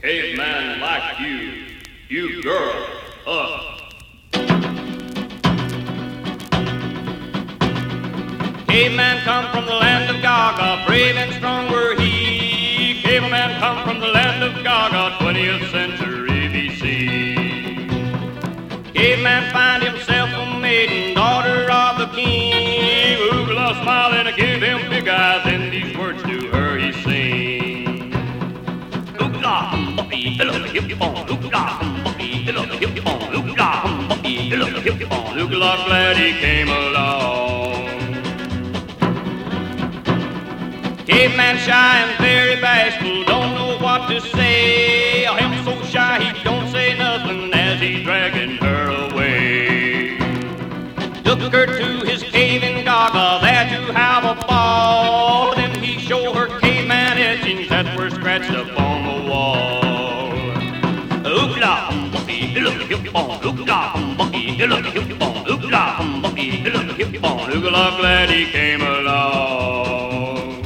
Caveman like you, you girl, uh. Caveman come from the land of Gaga, brave and strong were he. Caveman come from the land of Gaga, 20th century BC. Caveman find hip on, humbuggy, illuga hip on, humbuggy, illuga hip on. Glad he came along. Caveman shy and very bashful, don't know what to say. Him so shy he don't say nothing as he's dragging her away. Took her to his cave in Gaga, there to have a ball. Hip on, humbuggy, look hip humbuggy, look hip glad he came along.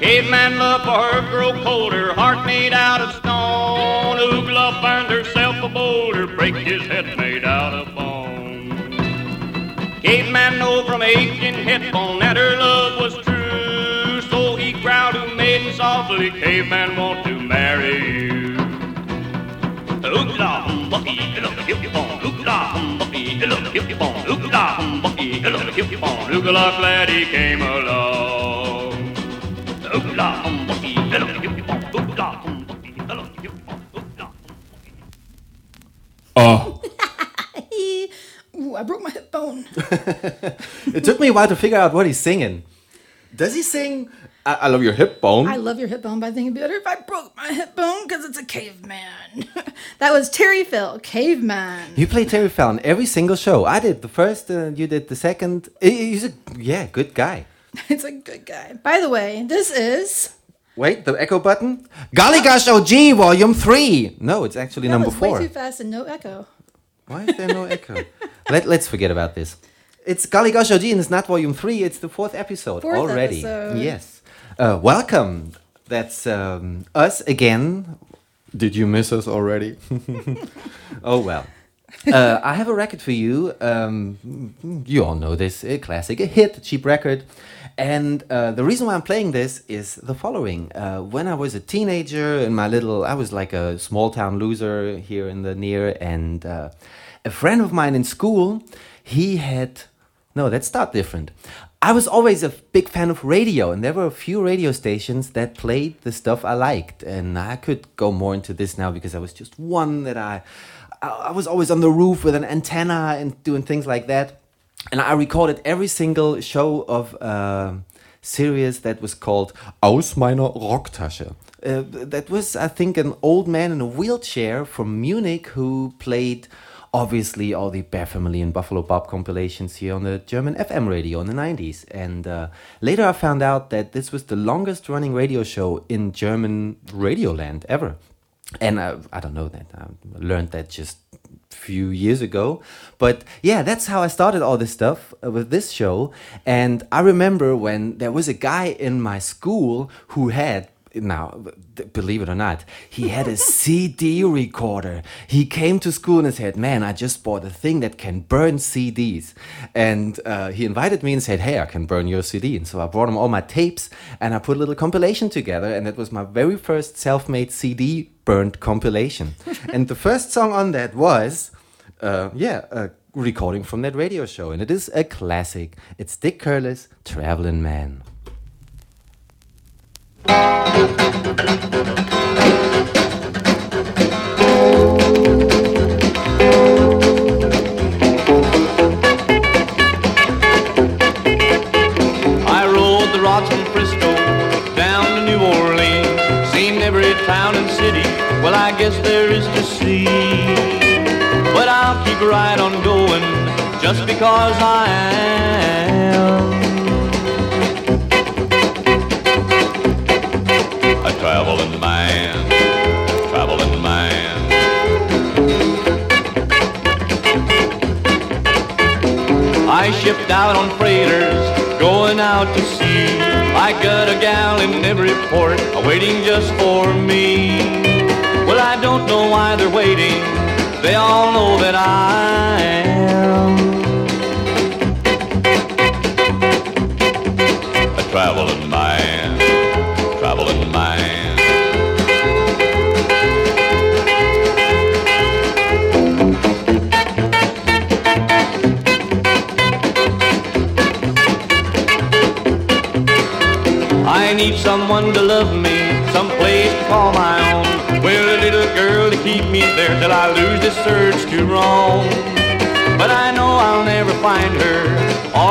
Caveman love for her grow colder, heart made out of stone. Oogla find herself a boulder, break his head bone. Caveman know from aching hip bone that her love was true, so he growled to maiden softly, Caveman want to marry you. Oogla humbuggy, look hip on, oogla humbuggy, look hip on, oogla humbuggy, look hip on. Oogla glad he came along. Oogla humbuggy, look hip on, oogla humbuggy, look hip on, oogla humbuggy. Oh, Ooh, I broke my hip bone. It took me a while to figure out what he's singing. Does he sing I, I love your hip bone? I love your hip bone, but I think it'd be better if I broke my hip bone because it's a caveman. that was Terry Fell, caveman. You play Terry Fell Fallon every single show. I did the first, uh, you did the second. He's a yeah, good guy. It's a good guy. By the way, this is Wait, the echo button. Golly Gosh OG Volume Three. No, it's actually that number was four. way too fast and no echo. Why is there no echo? Let Let's forget about this. It's Golly Gosh it's not Volume Three. It's the fourth episode Fourth already. episode. Yes. Uh, welcome. That's um, us again. Did you miss us already? oh well. uh, I have a record for you. Um, you all know this, a classic, a hit, a cheap record. And uh, the reason why I'm playing this is the following. Uh, when I was a teenager in my little, I was like a small town loser here in the near, and uh, a friend of mine in school, he had, no, let's start different. I was always a big fan of radio, and there were a few radio stations that played the stuff I liked. And I could go more into this now because I was just one that I, I was always on the roof with an antenna and doing things like that. And I recorded every single show of a series that was called Aus meiner Rocktasche. Uh, that was, I think, an old man in a wheelchair from Munich who played obviously all the Bear Family and Buffalo Bob compilations here on the German FM radio in the 90s. And uh, later I found out that this was the longest running radio show in German radio land ever. And uh, I don't know that. I learned that just few years ago. But yeah, that's how I started all this stuff uh, with this show. And I remember when there was a guy in my school who had now believe it or not he had a cd recorder. He came to school and said man i just bought a thing that can burn cds and uh, he invited me and said hey i can burn your cd and so i brought him all my tapes and i put a little compilation together and that was my very first self-made cd burned compilation. And the first song on that was uh, yeah, a recording from that radio show, and it is a classic. It's Dick Curless, Traveling Man. Waiting just for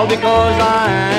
because I am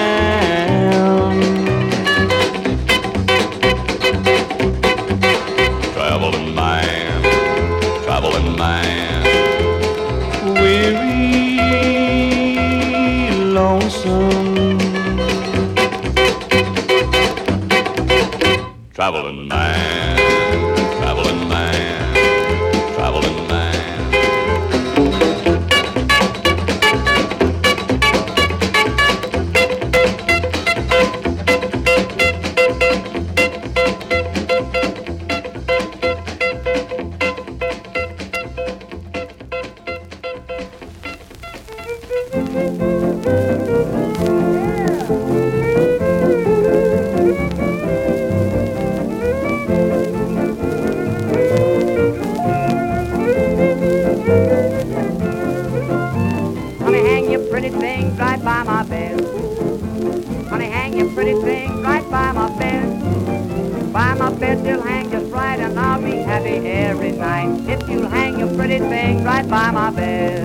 by my bed.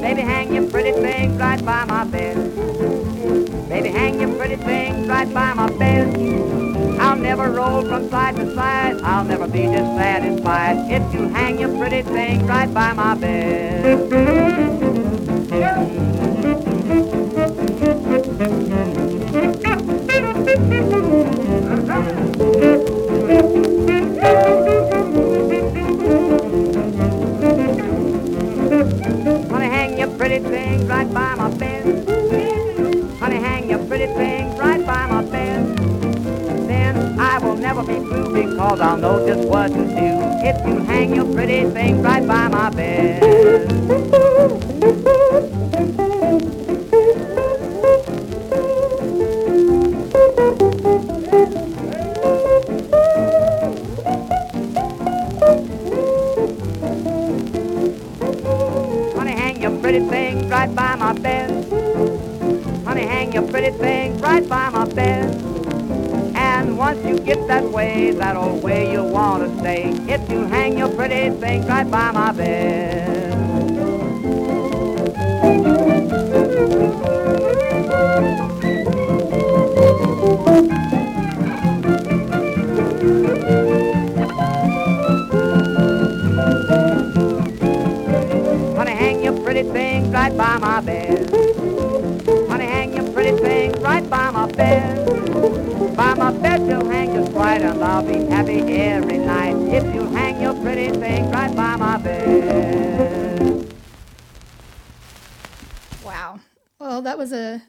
Baby, hang your pretty things right by my bed. Baby, hang your pretty things right by my bed. I'll never roll from side to side. Be if you hang your pretty thing right by my bed. Because I'll know just what to do if you hang your pretty things right by my bed. Pretty things right by my bed. Honey, hang your pretty things right by my bed. By my bed you'll hang just right and I'll be happy every night if you hang your pretty things right by my bed. Wow. Well, that was a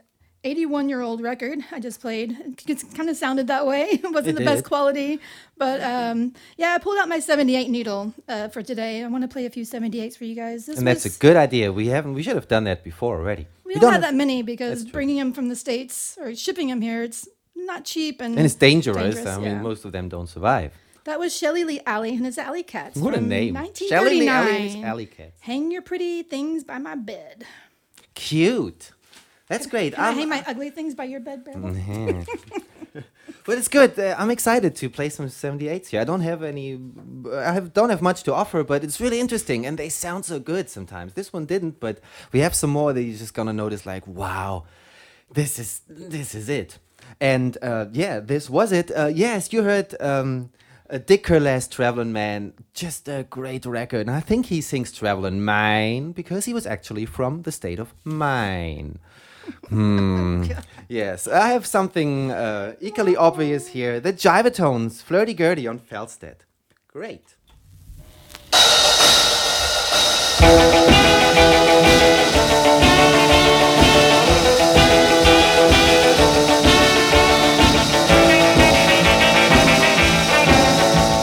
81 year old record I just played. It kind of sounded that way. It wasn't It the best quality, but um, yeah, I pulled out my 78 needle uh, for today. I want to play a few 78s for you guys. This And that's a good idea. We haven't. We should have done that before already. We don't, have have- that many because bringing them from the states or shipping them here, it's not cheap and, And it's dangerous. dangerous, I mean, yeah. most of them don't survive. That was Shelly Lee Alley and his Alley Cats. What a name! Shelly Lee Alley and his Alley Cats. Hang your pretty things by my bed. Cute. That's great. Can i I'm- hang my ugly things by your bed, Beryl? But it's good. Uh, I'm excited to play some 78s here. I don't have any. I have, don't have much to offer, but it's really interesting, and they sound so good sometimes. This one didn't, but we have some more that you're just gonna notice. Like, wow, this is this is it. And uh, yeah, this was it. Uh, yes, you heard um, Uh, Dick Curless, Travelin' Man, just a great record. And I think he sings Traveling Maine because he was actually from the state of Maine. Hmm. yes, I have something uh, equally obvious here. The Jiv-A-Tones, Flirty Gertie on Felsted. Great.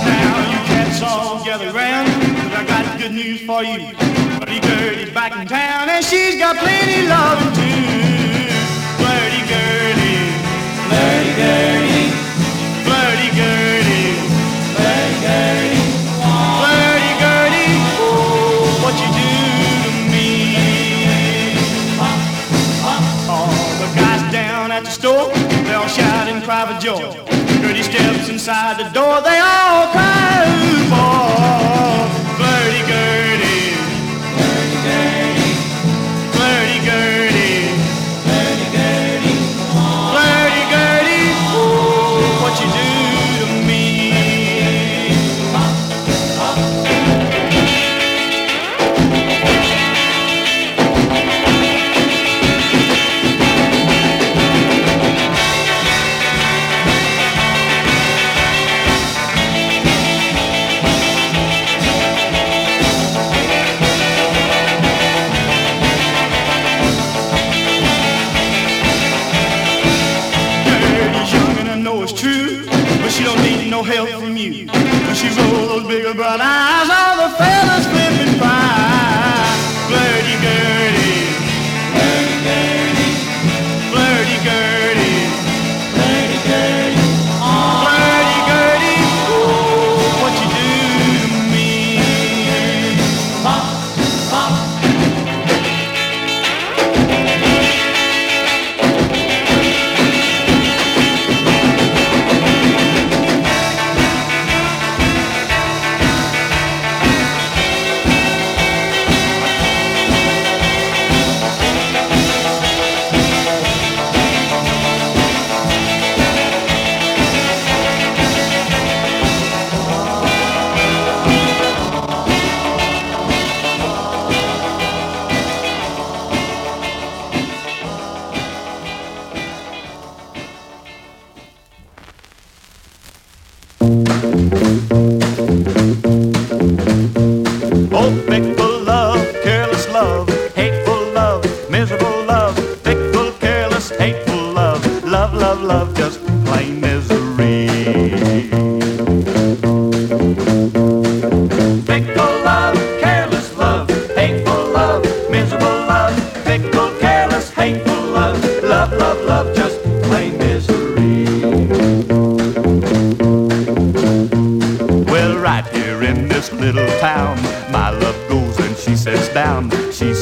Now you cats all gather round, 'cause I got good news for you. Flirty Gertie's back in town, and she's got plenty loving too. For joy. Gertie steps inside the door, they all cry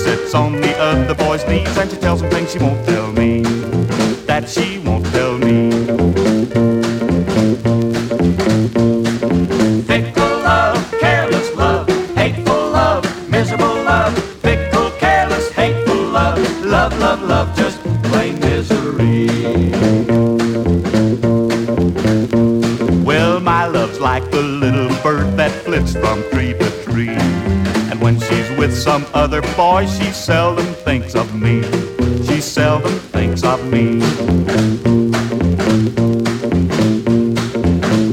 sits on the other boy's knees and she tells him things she won't tell me. That she won't tell me. Fickle love, careless love, hateful love, miserable love, fickle, careless, hateful love, love, love, love, just plain misery. Well, my love's like the little bird that flits from some other boy, she seldom thinks of me. She seldom thinks of me.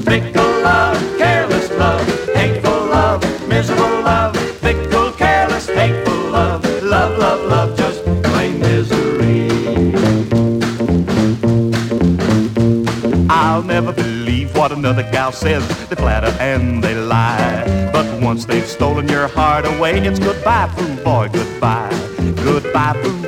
Fickle love, careless love, hateful love, miserable love, fickle, careless, hateful love, love, love, love, just plain misery. I'll never believe what another gal says. They flatter and they away, it's goodbye, fool boy, goodbye. Goodbye, fool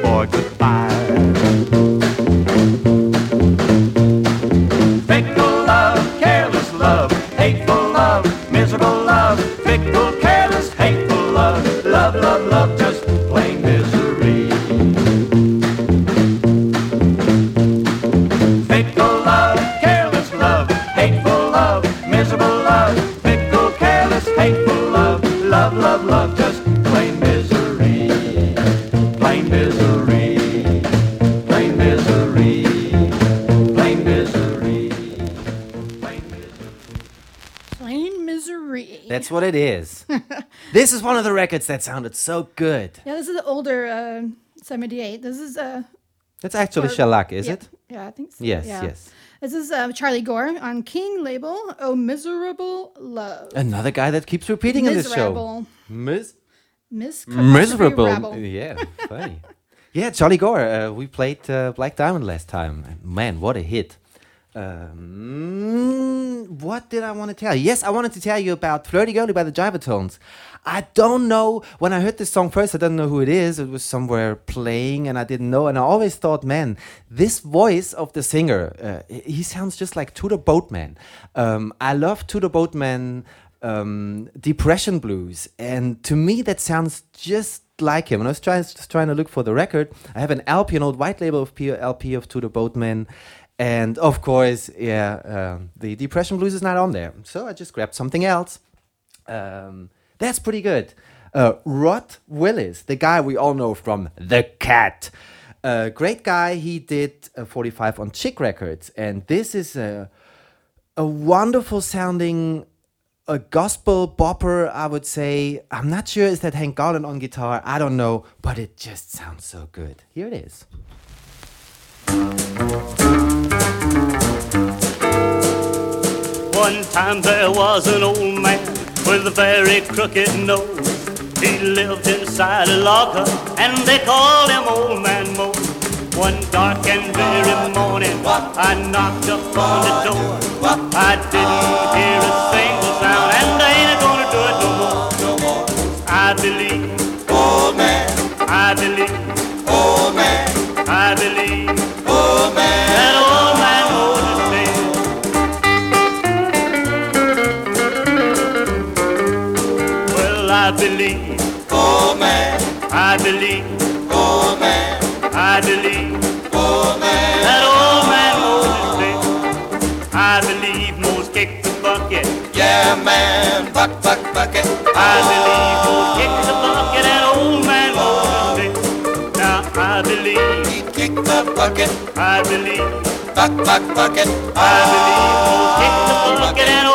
this is one of the records that sounded so good. Yeah, this is the older uh, 78. This is uh That's actually or- shellac, is yeah, it? Yeah, I think so. Yes, yeah. yes. This is uh, Charlie Gore on King label. Oh, miserable love. Another guy that keeps repeating in this show. Miserable. Mis- Mis- miserable. Rabble. Yeah, funny. yeah, Charlie Gore. Uh, we played uh, Black Diamond last time. Man, what a hit. Um, what did I want to tell you? Yes, I wanted to tell you about Flirty Girlie by the Jiv-A-Tones. I don't know. When I heard this song first, I didn't know who it is. It was somewhere playing, and I didn't know. And I always thought, man, this voice of the singer, uh, he sounds just like Tudor Boatman. Um, I love Tudor Boatman um, depression blues, and to me that sounds just like him. And I was trying, just trying to look for the record. I have an LP, an old white label of P- LP of Tudor Boatman, and of course, yeah, um, the depression blues is not on there. So I just grabbed something else. Um, that's pretty good. Uh, Rod Willis, the guy we all know from The Cat. Uh, great guy. He did uh, 45 on Chick Records, and this is a a wonderful sounding a gospel bopper, I would say. I'm not sure is that Hank Garland on guitar. I don't know, but it just sounds so good. Here it is. Time there was an old man with a very crooked nose. He lived inside a locker and they called him Old Man Mo. One dark and very morning, I knocked upon the door. I didn't hear a single sound I believe, man, that old man. I believe kicked the bucket, Yeah, man, buck, buck, bucket. I believe kicked the bucket, old man. Now I believe, He kicked the bucket, I believe, buck, buck, bucket. I believe kicked the bucket, and old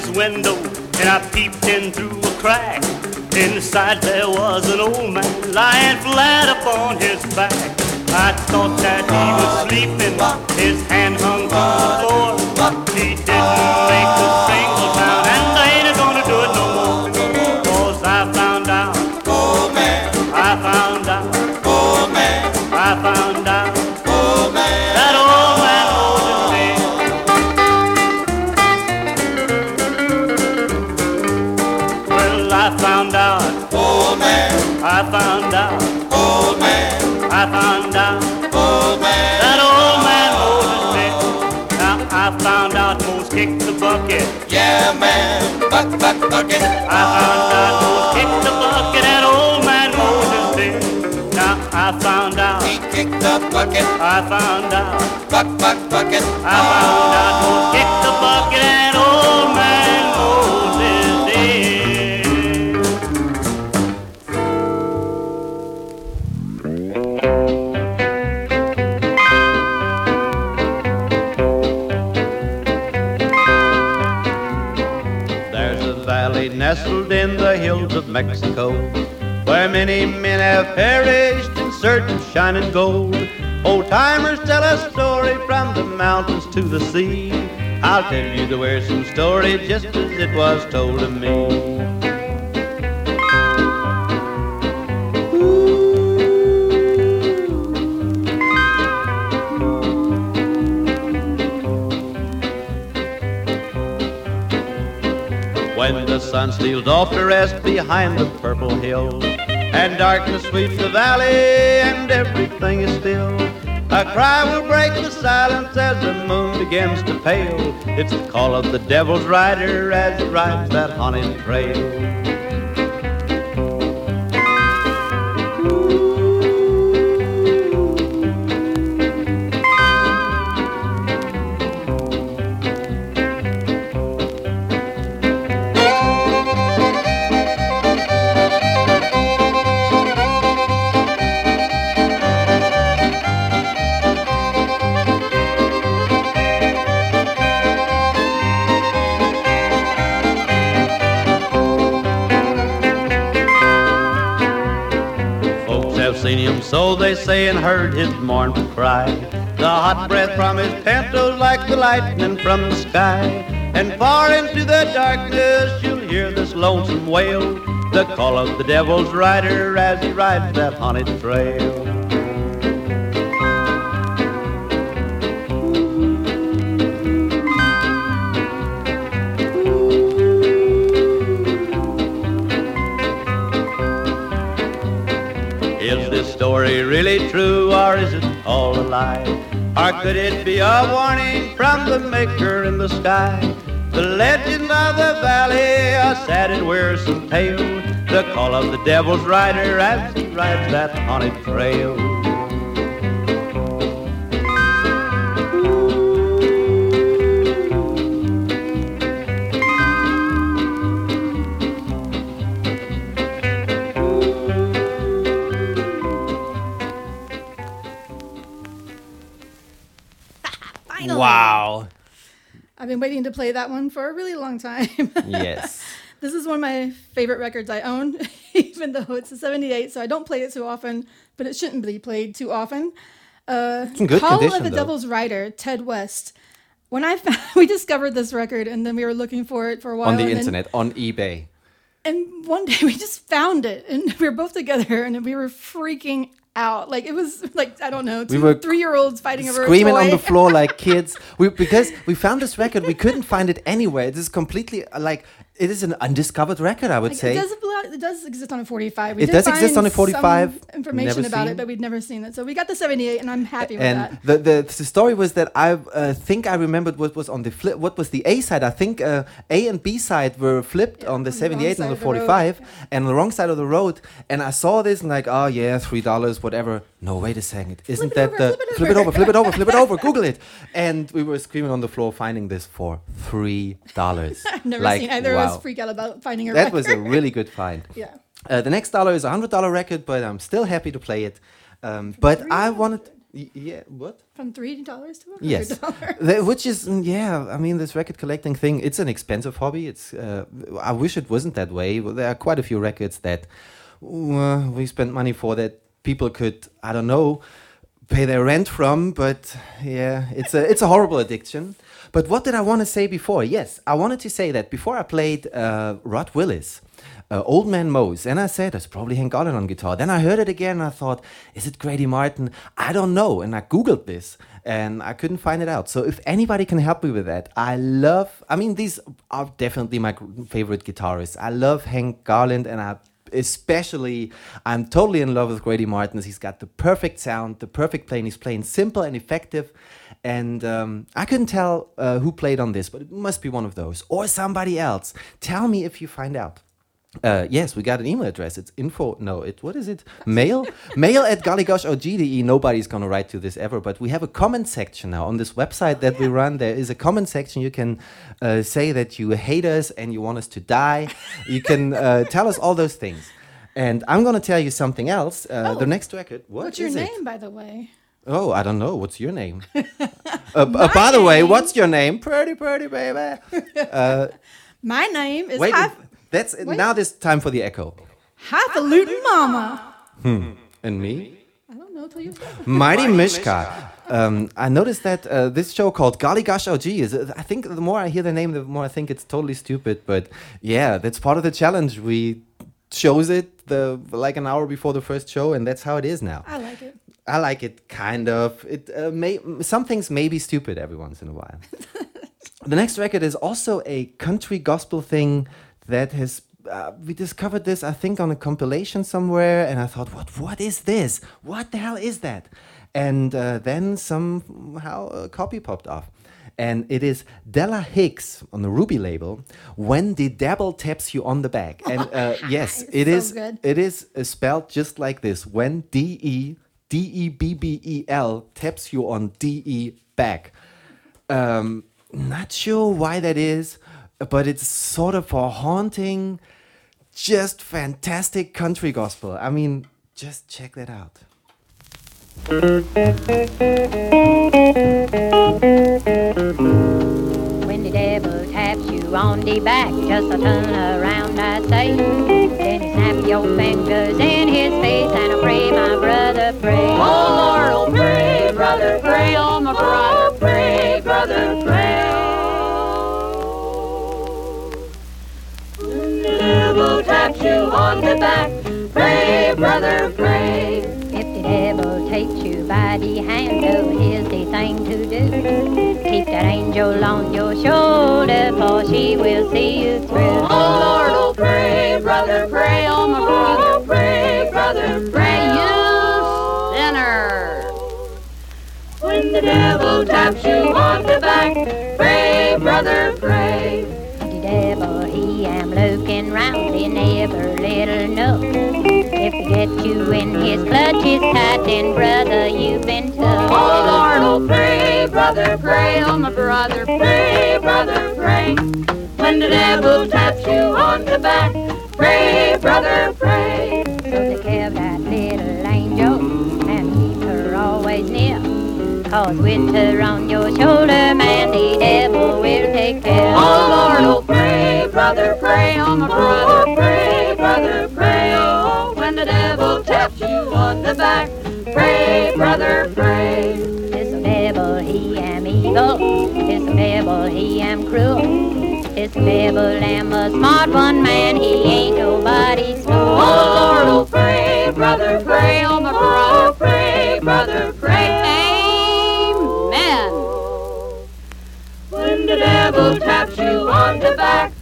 his window and I peeped in through a crack. Inside there was an old man lying flat upon his back. I thought that he was sleeping, his hand hung to the floor. But he didn't make a man, buck, buck, bucket. I ah, found ah, out ah, Moses kicked the bucket, and old man Moses said. Now I found out, He kicked the bucket, I found out, buck, buck, bucket. I found out Moses kicked the bucket, and old man Mexico where many men have perished in search of shining gold. Old timers tell a story from the mountains to the sea. I'll tell you the wearisome story just as it was told to me. Sun steals off to rest behind the purple hill, and darkness sweeps the valley, and everything is still. A cry will break the silence as the moon begins to pale. It's the call of the devil's rider as he rides that haunted trail. And heard his mournful cry. The hot breath from his pantos like the lightning from the sky. And far into the darkness you'll hear this lonesome wail. The call of the devil's rider as he rides that haunted trail. Story really true or is it all a lie? Or could it be a warning from the maker in the sky? The legend of the valley, a sad and wearisome tale. The call of the devil's rider as he rides that haunted trail. To play that one for a really long time. Yes. this is one of my favorite records I own, even though it's a 78, so I don't play it too often, but it shouldn't be played too often. Uh, Call of the though. Devil's Rider, Ted West. When I found, we discovered this record and then we were looking for it for a while. on the and then- internet, on eBay. and one day we just found it and we were both together and we were freaking out. Like it was like, I don't know, two were three year olds fighting over Screaming on the floor like kids. We because we found this record, we couldn't find it anywhere. It is completely like it is an undiscovered record. I would Like, say. it does it does exist on a 45. We It did does exist on a 45. some Information about seen. it, but we'd never seen it. So we got the 78, and I'm happy with and that. the, the the story was that I uh, think I remembered what was on the flip. What was the A side? I think uh, A and B side were flipped on the on the 78 and the the road. 45, and on the wrong side of the road. And I saw this and like, oh yeah, three dollars, whatever. No, wait a second, isn't that over, the flip it over. flip it over, flip it over, Google it? And we were screaming on the floor, finding this for three dollars. I've never like, seen either wow. of us freak out about finding a record. That record. was a really good find. yeah. Uh, the next dollar is a hundred dollar record, but I'm still happy to play it. Um, but I wanted, yeah, what? From $3 to $100. Yes, The- which is mm, yeah. I mean, this record collecting thing. It's an expensive hobby. It's. Uh, I wish it wasn't that way. There are quite a few records that uh, we spent money for that people could. I don't know. Pay their rent from, but yeah, it's a it's a horrible addiction. But what did I want to say before? Yes, I wanted to say that before I played uh, Rod Willis, uh, Old Man Mose, and I said it's probably Hank Garland on guitar. Then I heard it again and I thought, is it Grady Martin? I don't know. And I Googled this and I couldn't find it out. So if anybody can help me with that, I love, I mean, these are definitely my favorite guitarists. I love Hank Garland and I especially I'm totally in love with Grady Martin. He's got the perfect sound, the perfect playing. He's playing simple and effective. And um, I couldn't tell uh, who played on this, but it must be one of those or somebody else. Tell me if you find out. Uh, yes, we got an email address. It's info. No, it. What is it? Mail. Mail at gollygoshohgee.de. Nobody's gonna write to this ever, but we have a comment section now on this website that we run. There is a comment section. You can uh, say that you hate us and you want us to die. you can uh, tell us all those things. And I'm gonna tell you something else. Uh, The Oh. next record. What What's your is it? name, by the way? Oh, I don't know. What's your name? uh, uh, by the way, what's your name? Pretty, pretty baby. My name is Wait, Half, that's wait. now. This time for the echo. Highfalutin Mama. Hmm. And me. I don't know till you Mighty Mishka. Um, I noticed that uh, this show called Golly Gosh OG is. Uh, I think the more I hear the name, the more I think it's totally stupid. But yeah, that's part of the challenge. We chose it the like an hour before the first show, and that's how it is now. I like it. I like it kind of. It uh, may some things may be stupid every once in a while. the next record is also a country gospel thing that has. Uh, we discovered this, I think, on a compilation somewhere, and I thought, "What? What is this? What the hell is that?" And uh, then somehow a copy popped off, and it is Della Hicks on the Ruby label. When the devil taps you on the back, and uh, yes, it so is. good. It is spelled just like this. When D E D E B B E L taps you on D E back. Um, not sure why that is, but it's sort of a haunting, just fantastic country gospel. I mean, just check that out. When the devil taps you on the back, just a turn around, I say. Then he snap your fingers in his face and I pray, my brother, pray. Oh Lord, oh pray, brother, pray, you on the back, pray, brother, pray. If the devil takes you by the hand, oh, here's the thing to do. Keep that angel on your shoulder, for she will see you through. Oh Lord, oh pray, brother, pray, oh my brother, pray, brother, pray, you oh. sinner. When the devil taps you on the back, pray, brother, pray. The devil, he am looking round in every little nook. If he get you in his clutches tight, then brother, you've been took. Oh Lord, oh pray, brother, pray, oh my brother, pray, brother, pray. When the devil taps you on the back, pray, brother, pray. So take care of that little angel and keep her always near. Cause with her on your shoulder, man, the devil brother, pray, oh my brother, pray, brother, pray. Oh, when the devil taps you on the back, pray, brother, pray. This devil, he am evil. This devil, he am cruel. This devil am a smart one, man. He ain't nobody's fool. Oh Lord, oh pray, brother, pray, oh my brother, pray, brother, pray. Amen. When the devil taps you on the back.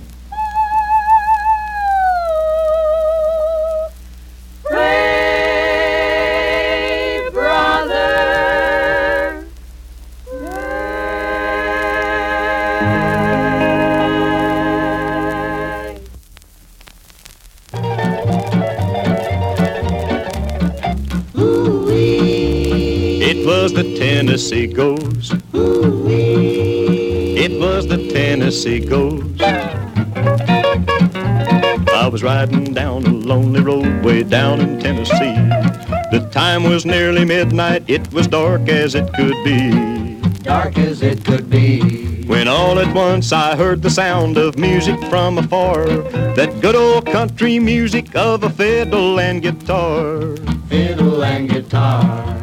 Tennessee Ghost. It was the Tennessee Ghost. I was riding down a lonely road way down in Tennessee. The time was nearly midnight, it was dark as it could be. Dark as it could be. When all at once I heard the sound of music from afar, that good old country music of a fiddle and guitar. Fiddle and guitar.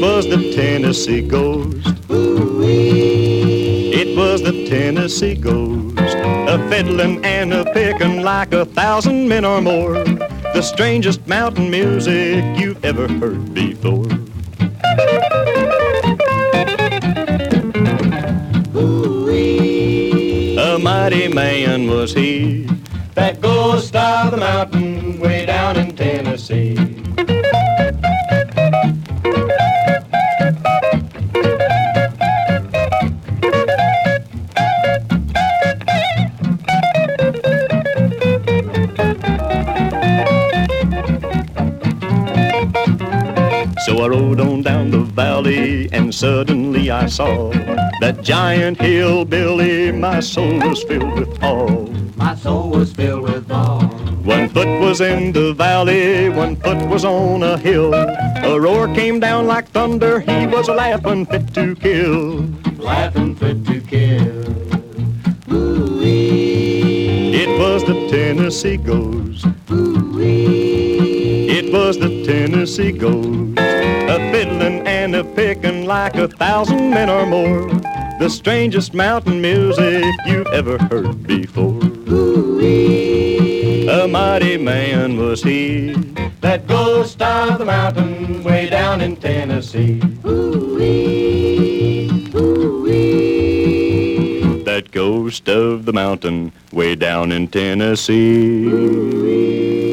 Was the Tennessee Ghost. It was the Tennessee Ghost. A fiddling and a picking like a thousand men or more. The strangest mountain music you've ever heard before. A mighty man was he. That ghost of the mountain way down in Tennessee. So I rode on down the valley and suddenly I saw that giant hillbilly. My soul was filled with awe. My soul was filled with awe. One foot was in the valley, one foot was on a hill. A roar came down like thunder, he was laughing fit to kill. Laughing fit to kill. It was the Tennessee Ghost. It was the Tennessee Ghost. A fiddling and a picking like a thousand men or more. The strangest mountain music you've ever heard before. Ooh-wee. A mighty man was he. That ghost of the mountain way down in Tennessee. Ooh-wee, ooh-wee. That ghost of the mountain way down in Tennessee. That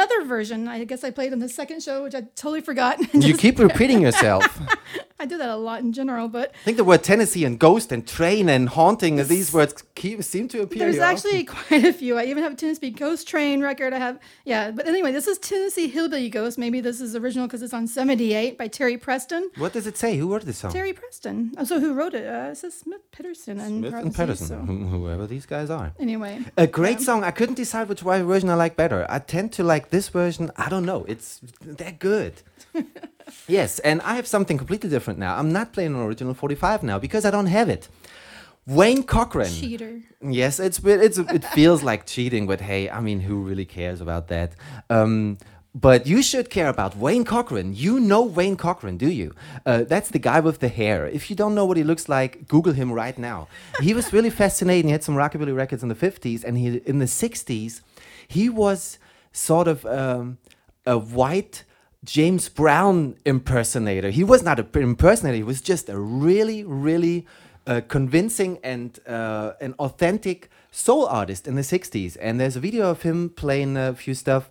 another version. I guess I played on the second show, which I totally forgot. You keep repeating yourself. I do that a lot in general, but I think the word Tennessee and ghost and train and haunting, these words keep, seem to appear. there's here actually quite a few. I even have a Tennessee Ghost Train record. I have, yeah. But anyway, this is Tennessee Hillbilly Ghost. Maybe this is original because it's on 78 by Terry Preston. What does it say? Who wrote this song? Terry Preston. Oh, so who wrote it? Uh, it says Smith Peterson and Smith and Patterson, So. whoever these guys are. Anyway, A great song. I couldn't decide which version I like better. I tend to like this version. I don't know. It's they're good. yes, and I have something completely different now. I'm not playing an original 45 now because I don't have it. Wayne Cochran. Cheater. Yes, it's it's it feels like cheating, but hey, I mean, who really cares about that? Um, but you should care about Wayne Cochran. You know Wayne Cochran, do you? Uh, that's the guy with the hair. If you don't know what he looks like, Google him right now. He was really fascinating. He had some rockabilly records in the 50s, and he in the 60s, he was sort of um, a white James Brown impersonator. He was not an impersonator. He was just a really, really uh, convincing and uh, an authentic soul artist in the 60s. And there's a video of him playing a few stuff,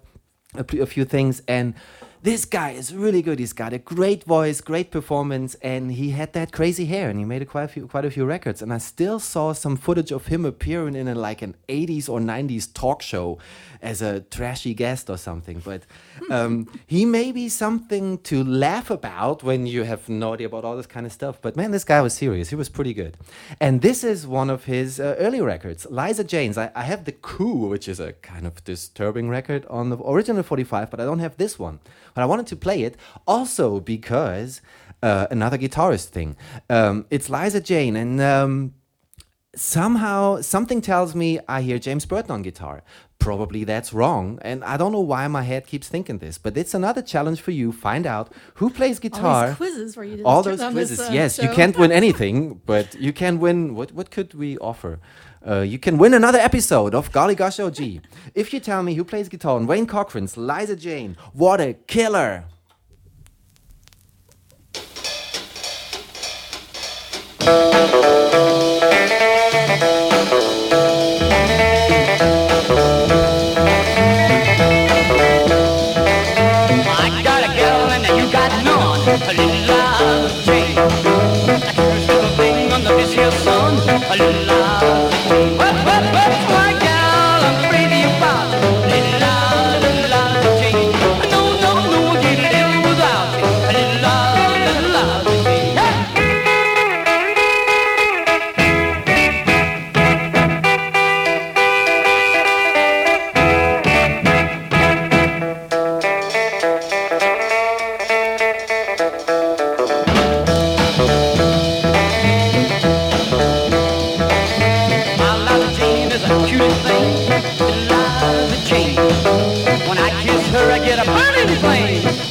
a, few things, and this guy is really good. He's got a great voice, great performance, and he had that crazy hair, and he made a quite a few, quite a few records. And I still saw some footage of him appearing in a, like an 80s or 90s talk show as a trashy guest or something. But um, he may be something to laugh about when you have no idea about all this kind of stuff. But man, this guy was serious. He was pretty good. And this is one of his uh, early records, Liza Jane's. I, I have the Coo, which is a kind of disturbing record on the original 45, but I don't have this one. But I wanted to play it also because uh, another guitarist thing. Um, it's Liza Jane, and um, somehow something tells me I hear James Burton on guitar. Probably that's wrong, and I don't know why my head keeps thinking this, but it's another challenge for you. Find out who plays guitar. All these quizzes for you All those on this, quizzes. uh, yes, you can't win anything, but you can win. What what could we offer? Uh, you can win another episode of Golly Gosh OG if you tell me who plays guitar on Wayne Cochran's Liza Jane. What a killer! I get a burning flame.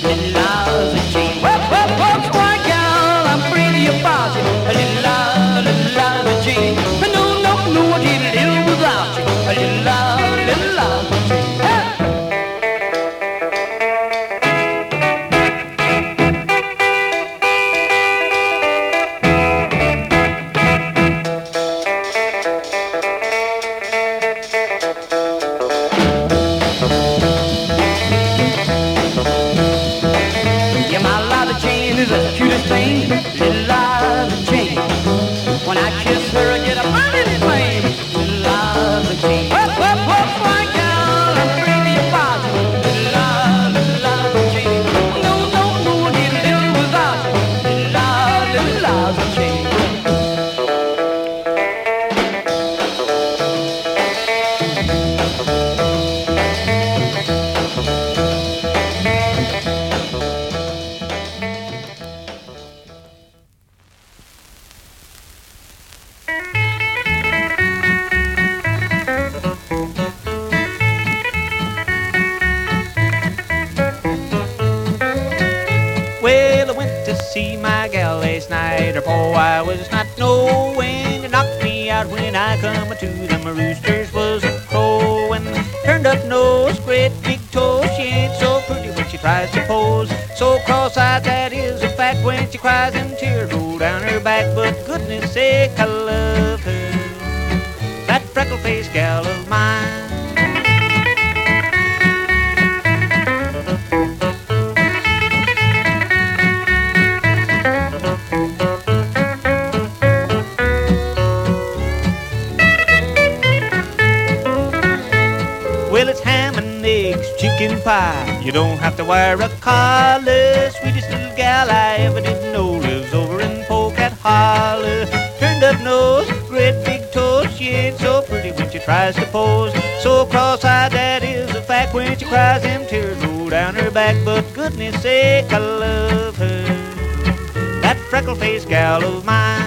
So cross-eyed that is a fact when she cries them tears roll down her back, but goodness sake, I love her. That freckle faced gal of mine.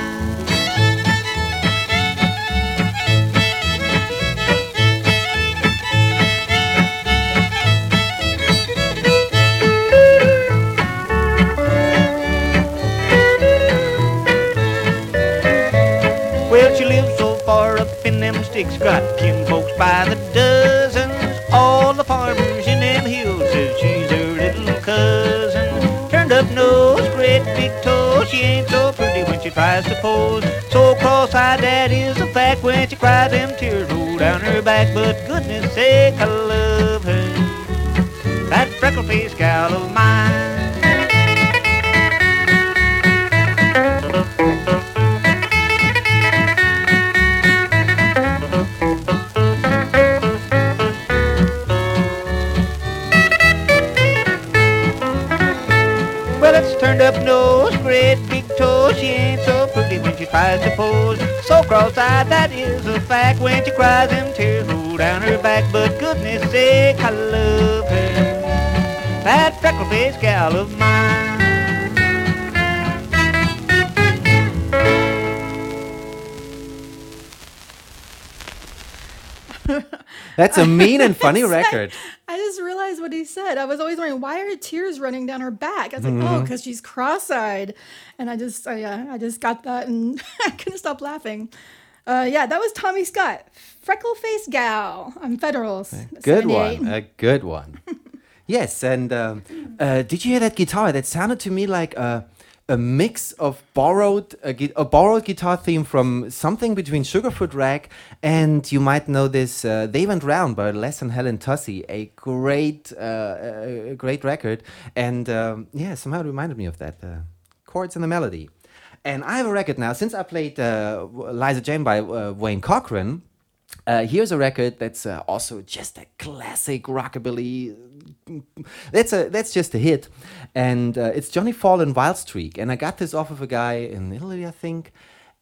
Well, she lives so far up in them sticks, got kin folks by the dozens. All the farmers in them hills says she's her little cousin. Turned up nose, great big toe, she ain't so pretty when she tries to pose. So cross-eyed, that is a fact when she cries, them tears roll down her back. But goodness sake, I love her, that freckle-faced gal of mine. Pretty when she tries to pose. So cross-eyed, that is a fact. When she cries, them tears roll down her back. But goodness sake, I love her. That freckle-faced gal of mine. That's a mean and funny record. Just realized what he said. I was always wondering why are tears running down her back. I was like, oh, Mhm. because she's cross-eyed, and I just, uh, yeah, I just got that, and I couldn't stop laughing. Uh, yeah, that was Tommy Scott, freckle-faced gal on Federals. Good one. A good one. yes, and um, uh, did you hear that guitar? That sounded to me like a, a mix of borrowed a, a borrowed guitar theme from something between Sugarfoot Rag and you might know this uh, They Went Round by Les and Helen Tussey, a great uh, a great record, and um, yeah, somehow it reminded me of that uh, chords and the melody. And I have a record now since I played uh, Liza Jane by uh, Wayne Cochran. Uh, here's a record that's uh, also just a classic rockabilly. That's a that's just a hit, and uh, it's Johnny Fallin Wild Streak. And I got this off of a guy in Italy, I think.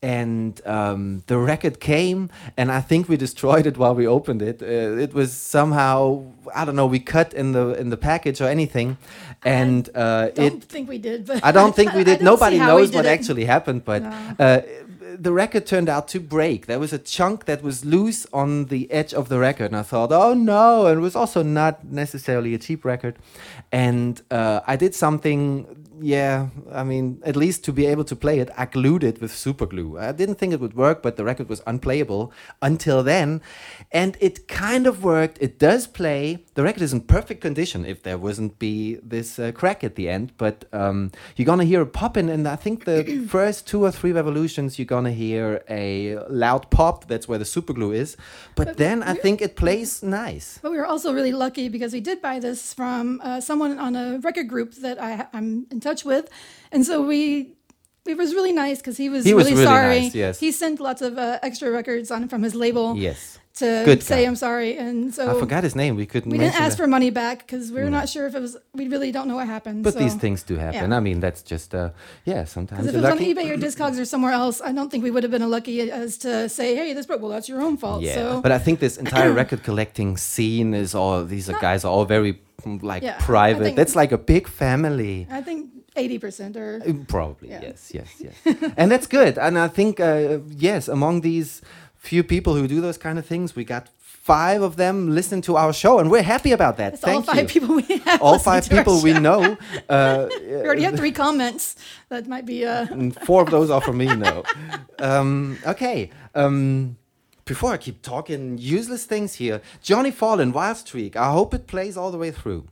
And um, the record came, and I think we destroyed it while we opened it. Uh, it was somehow I don't know we cut in the in the package or anything, and uh, Don't it think we did, but I don't think we did. Nobody knows what it. actually happened, but No. The record turned out to break. There was a chunk that was loose on the edge of the record, and I thought, oh no! And it was also not necessarily a cheap record. And uh, I did something. Yeah, I mean, at least to be able to play it, I glued it with super glue. I didn't think it would work, but the record was unplayable until then, and it kind of worked. It does play. The record is in perfect condition if there wasn't be this uh, crack at the end. But um, you're gonna hear a pop in, and I think the first two or three revolutions, you're gonna hear a loud pop. That's where the super glue is. But then I think it plays nice. But we were also really lucky because we did buy this from uh, someone on a record group that I, I'm in touch with, and so we. It was really nice because he was He was really, really sorry. nice, yes. He sent lots of uh, extra records on from his label. Yes. To Good say guy. I'm sorry, and so I forgot his name. We couldn't. we didn't ask that. for money back because we are No. not sure if it was. We really don't know what happened. But so. these things do happen. Yeah. I mean, that's just uh, yeah. Sometimes if it was on eBay or Discogs or somewhere else, I don't think we would have been as lucky as to say, "Hey, this broke." Well, that's your own fault. Yeah, So, but I think this entire record collecting scene is all these are guys are all very mm, like Yeah, private. That's like a big family. I think eighty percent or Uh, Probably Yeah. yes, yes, yes, and that's good. And I think uh, yes, among these few people who do those kind of things, we got five of them listen to our show, and we're happy about that. All Thank five you. people we have. all five people we know. Uh, we already have three comments. That might be uh four of those are from me. No. Um, okay. Um, before I keep talking useless things here, Johnny Fallin, Wild Streak. I hope it plays all the way through.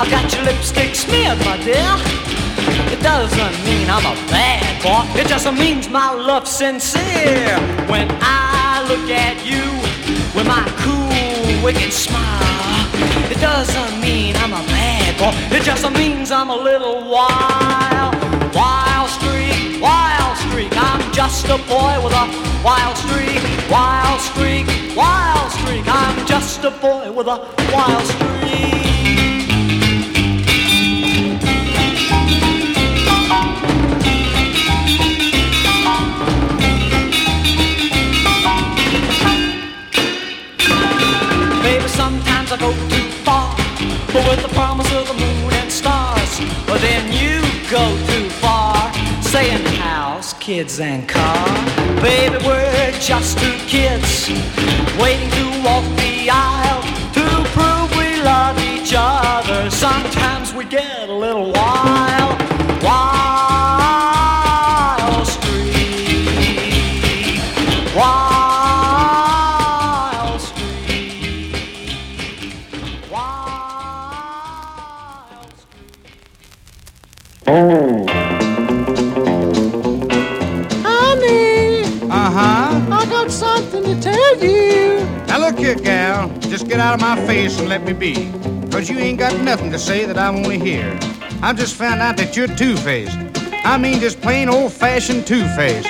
I got your lipstick smeared, my dear. It doesn't mean I'm a bad boy. It just means my love's sincere. When I look at you with my cool, wicked smile, it doesn't mean I'm a bad boy. It just means I'm a little wild, wild streak, wild streak. I'm just a boy with a wild streak, wild streak, wild streak. I'm just a boy with a wild streak. Go too far, but with the promise of the moon and stars, but then you go too far, saying house, kids and car. Baby, we're just two kids waiting to walk the aisle to prove we love each other. Sometimes we get a little wild here, gal. Just get out of my face and let me be. Cause you ain't got nothing to say that I want to hear. I just found out that you're two-faced. I mean just plain old-fashioned two-faced.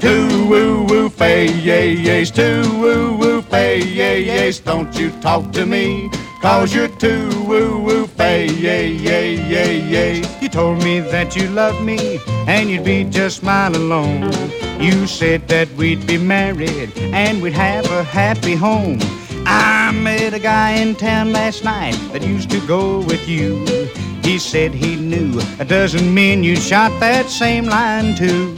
Two woo woo fay yay yays, two woo woo fay yay yays. Don't you talk to me, cause you're too woo fay yay yay yay yay. You told me that you loved me and you'd be just mine alone. You said that we'd be married and we'd have a happy home. I met a guy in town last night that used to go with you. He said he knew a dozen men you shot that same line to.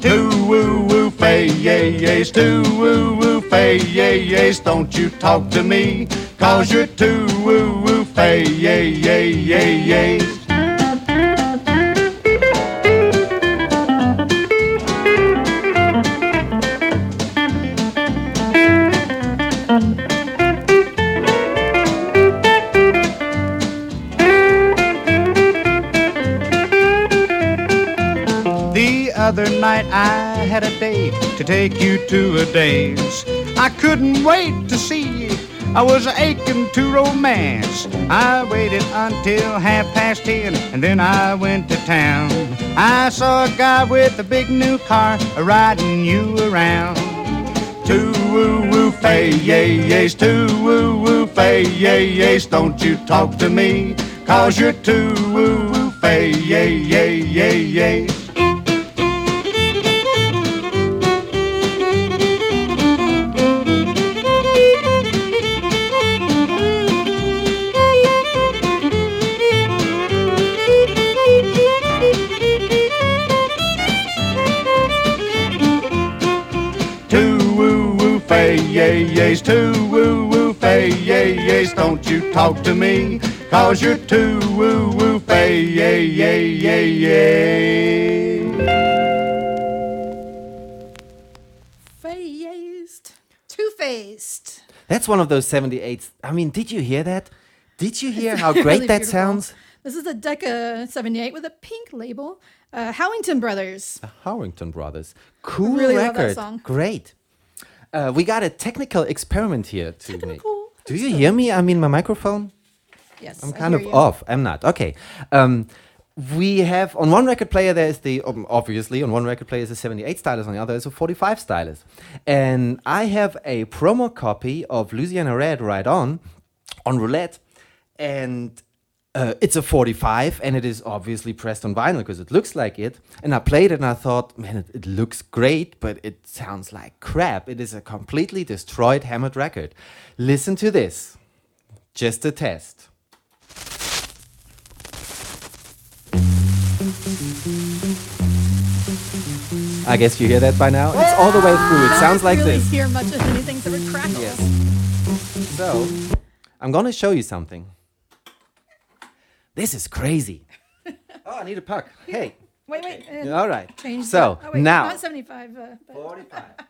Two woo woo fay yay yays, two woo woo fay yay yays. Don't you talk to me, cause you're too woo woo fay yay yay yay. The other night I had a date to take you to a dance. I couldn't wait to see. I was aching to romance. I waited until half past ten and then I went to town. I saw a guy with a big new car riding you around. Two woo woo fay yay yays, two woo woo fay yay yays. Don't you talk to me, cause you're two woo woo fay yay yay yay yays. Yays, two woo woo fay yay yays. Don't you talk to me, cause you're too woo woo fay yay yay yay yay. Faced. Two faced. That's one of those 78s. I mean, did you hear that? Did you hear how great Really that beautiful. sounds? This is a Decca 78 with a pink label. Uh, Howington Brothers. The Harrington Brothers. Cool really love that record. song. Great. Uh, we got a technical experiment here to make. Do you hear me? I mean, my microphone? Yes. I'm kind of you. off. I'm not. Okay. Um, we have on one record player there is the um, obviously on one record player is a 78 stylus on the other is a 45 stylus and i have a promo copy of louisiana red right on on roulette and uh, it's a 45 and it is obviously pressed on vinyl because it looks like it and i played it and i thought man it, it looks great but it sounds like crap it is a completely destroyed hammered record listen to this just a test I guess you hear that by now. It's all the way through. It sounds like really this. hear much of anything except for crackles. So, I'm gonna show you something. This is crazy. oh, I need a puck. Hey. Wait, wait. and All right. Change So. Oh, wait, now- Not 75. Uh, but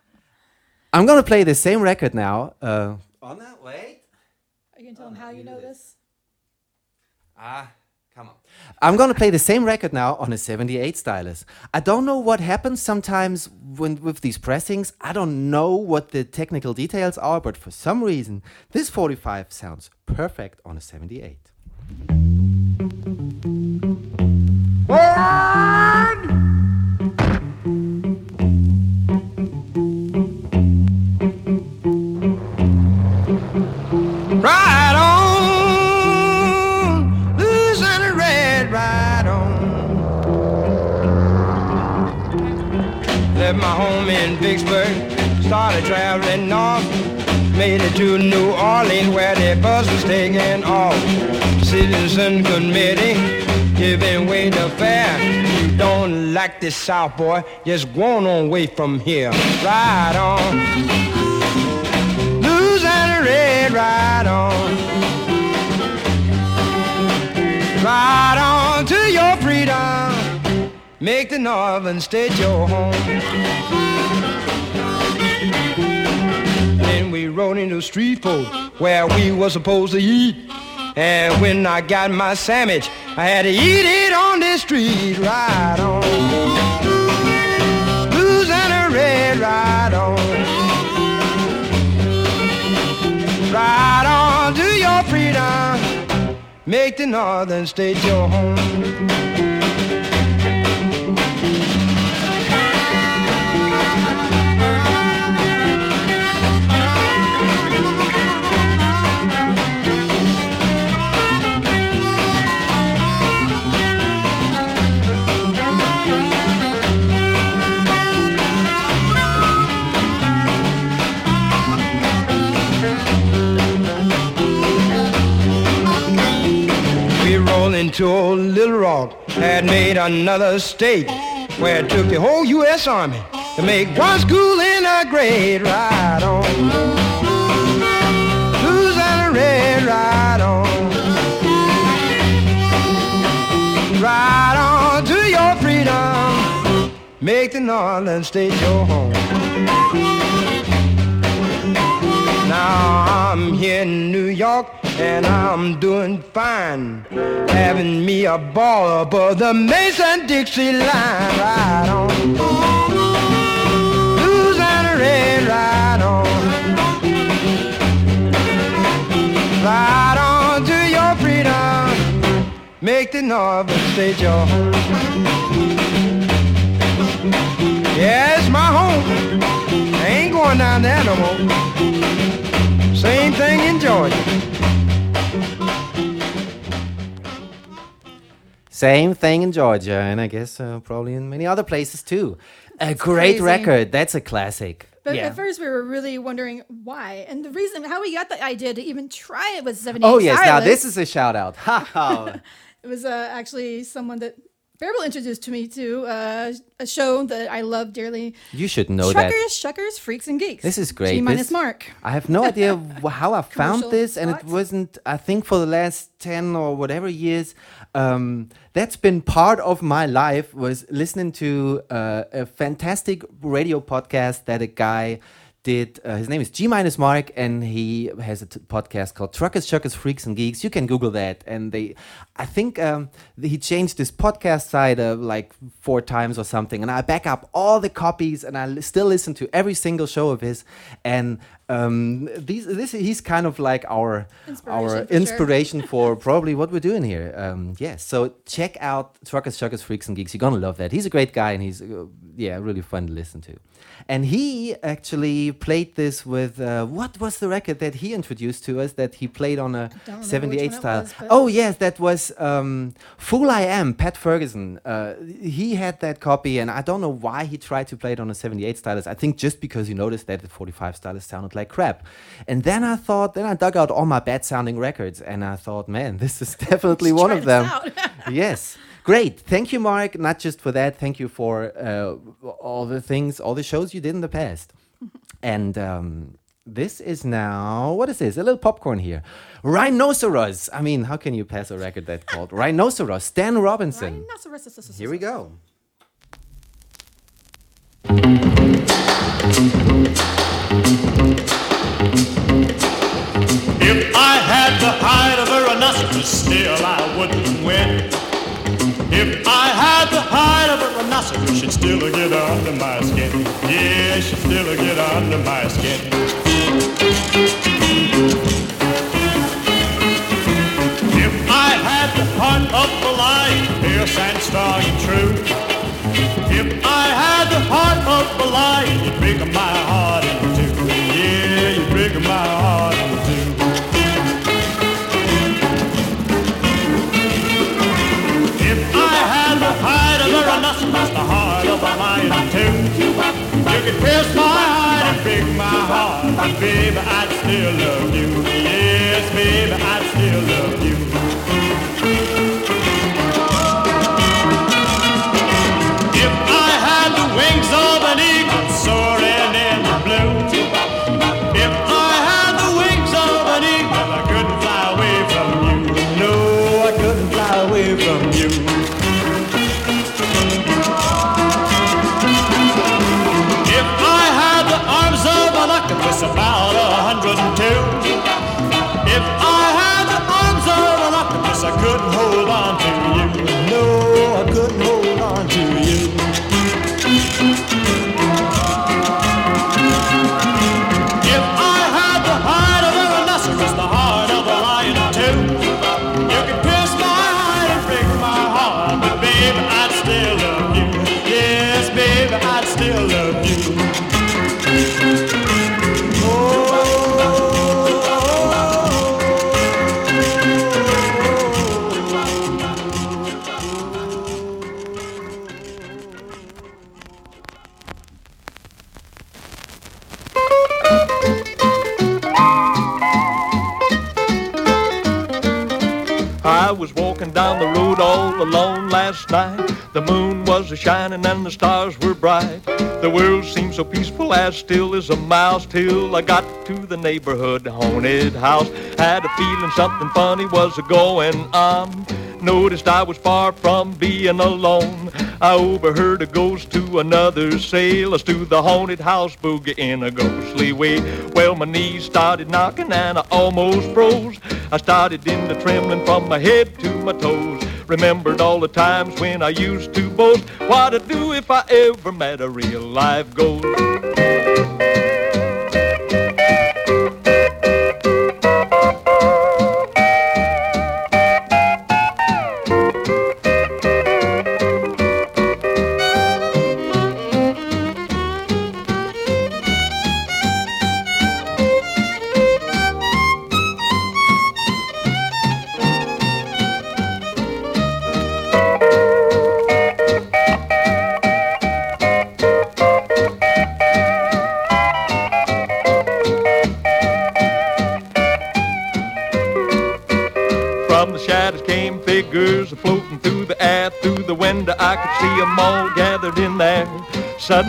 I'm gonna play the same record now. Uh, again. can tell them how you know this. Ah, come on. I'm gonna play the same record now on a 78 stylus. I don't know what happens sometimes when with these pressings. I don't know what the technical details are, but for some reason, this 45 sounds perfect on a 78. New Orleans where taking off. Citizen committee giving way to fair. You don't like this South boy, just go on away from here. Ride on. Louisiana Red, ride on. Ride on to your freedom. Make the northern state your home. Then we rode into Shreveport where we were supposed to eat. And when I got my sandwich, I had to eat it on the street. Right on. Louisiana Red, right on. Ride on to your freedom. Make the northern state your home. Old Little Rock, had made another state where it took the whole U.S. Army to make one school in a grade. Right on. Louisiana Red, on. On to your freedom. Make the northern state your home. Now I'm here in New York and I'm doing fine. Having me a ball above the Mason-Dixie line. Right on. Louisiana Red, right on. Right on to your freedom. Make the northern state your home. Yeah, it's my home. I ain't going down there no more. Same thing in Georgia. Same thing in Georgia, and I guess uh, probably in many other places too. A great crazy. record. That's a classic. But yeah. at first we were really wondering why. And the reason how we got the idea to even try it was 78 oh yes, now this is a shout out. Ha ha. It was uh, actually someone that Bearable introduced to me to uh, a show that I love dearly. You should know that. Truckers, Shuckers, Freaks, and Geeks. This is great. G minus This- Mark. I have no idea how I found this, and it wasn't. I think for the last ten or whatever years, um, that's been part of my life. Was listening to uh, a fantastic radio podcast that a guy did. Uh, his name is G minus Mark, and he has a t- podcast called Truckers, Shuckers, Freaks, and Geeks. You can Google that, and they. I think um, he changed his podcast site uh, like four times or something, and I back up all the copies, and I still listen to every single show of his. And um, these, this, he's kind of like our Inspiration our for sure. inspiration for probably what we're doing here. Um, yes, so check out Truckers, Shuckers, Freaks, and Geeks. You're gonna love that. He's a great guy, and he's uh, yeah, really fun to listen to. And he actually played this with uh, what was the record that he introduced to us that he played on a 78 which one it style. was, oh yes, that was um, Fool I Am, Pat Ferguson. Uh, he had that copy, and I don't know why he tried to play it on a 78 stylus. I think just because he noticed that the 45 stylus sounded like crap. And then I thought, then I dug out all my bad sounding records, and I thought, man, this is definitely one of them. yes. Great. Thank you, Mark. Not just for that. Thank you for uh, all the things, all the shows you did in the past. And um, this is now, what is this? A little popcorn here. Rhinoceros. I mean, how can you pass a record that called Rhinoceros? Stan Robinson. Here we go. If I had the hide of a rhinoceros still I wouldn't win. If I had the hide of a rhinoceros, she'd still get under my skin. Yeah, she'd still get under my skin. If I had the heart of a lion, fierce and strong and true. If I had the heart of a lion, you'd break my heart in two. Yeah, you'd break my heart in two. If I had the hide of a rhinoceros, the heart of a lion too, you could pierce my my heart, baby, I'd still love you. Yes, baby, I'd still love you. Down the road all alone last night. The moon was a shining and the stars were bright. The world seemed so peaceful, as still as a mouse, till I got to the neighborhood haunted house. Had a feeling something funny was a going on. Noticed I was far from being alone. I overheard a ghost to another say, let's do the haunted house boogie in a ghostly way. Well, my knees started knocking and I almost froze. I started into trembling from my head to my toes. Remembered all the times when I used to boast what I'd do if I ever met a real live ghost.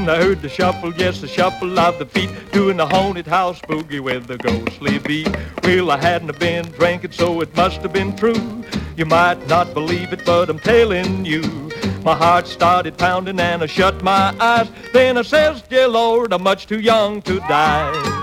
Sudden I heard the shuffle, yes, the shuffle of the feet, doing the haunted house boogie with the ghostly beat. Well, I hadn't been drinking, so it must have been true. You might not believe it, but I'm telling you. My heart started pounding and I shut my eyes. Then I says, dear Lord, I'm much too young to die.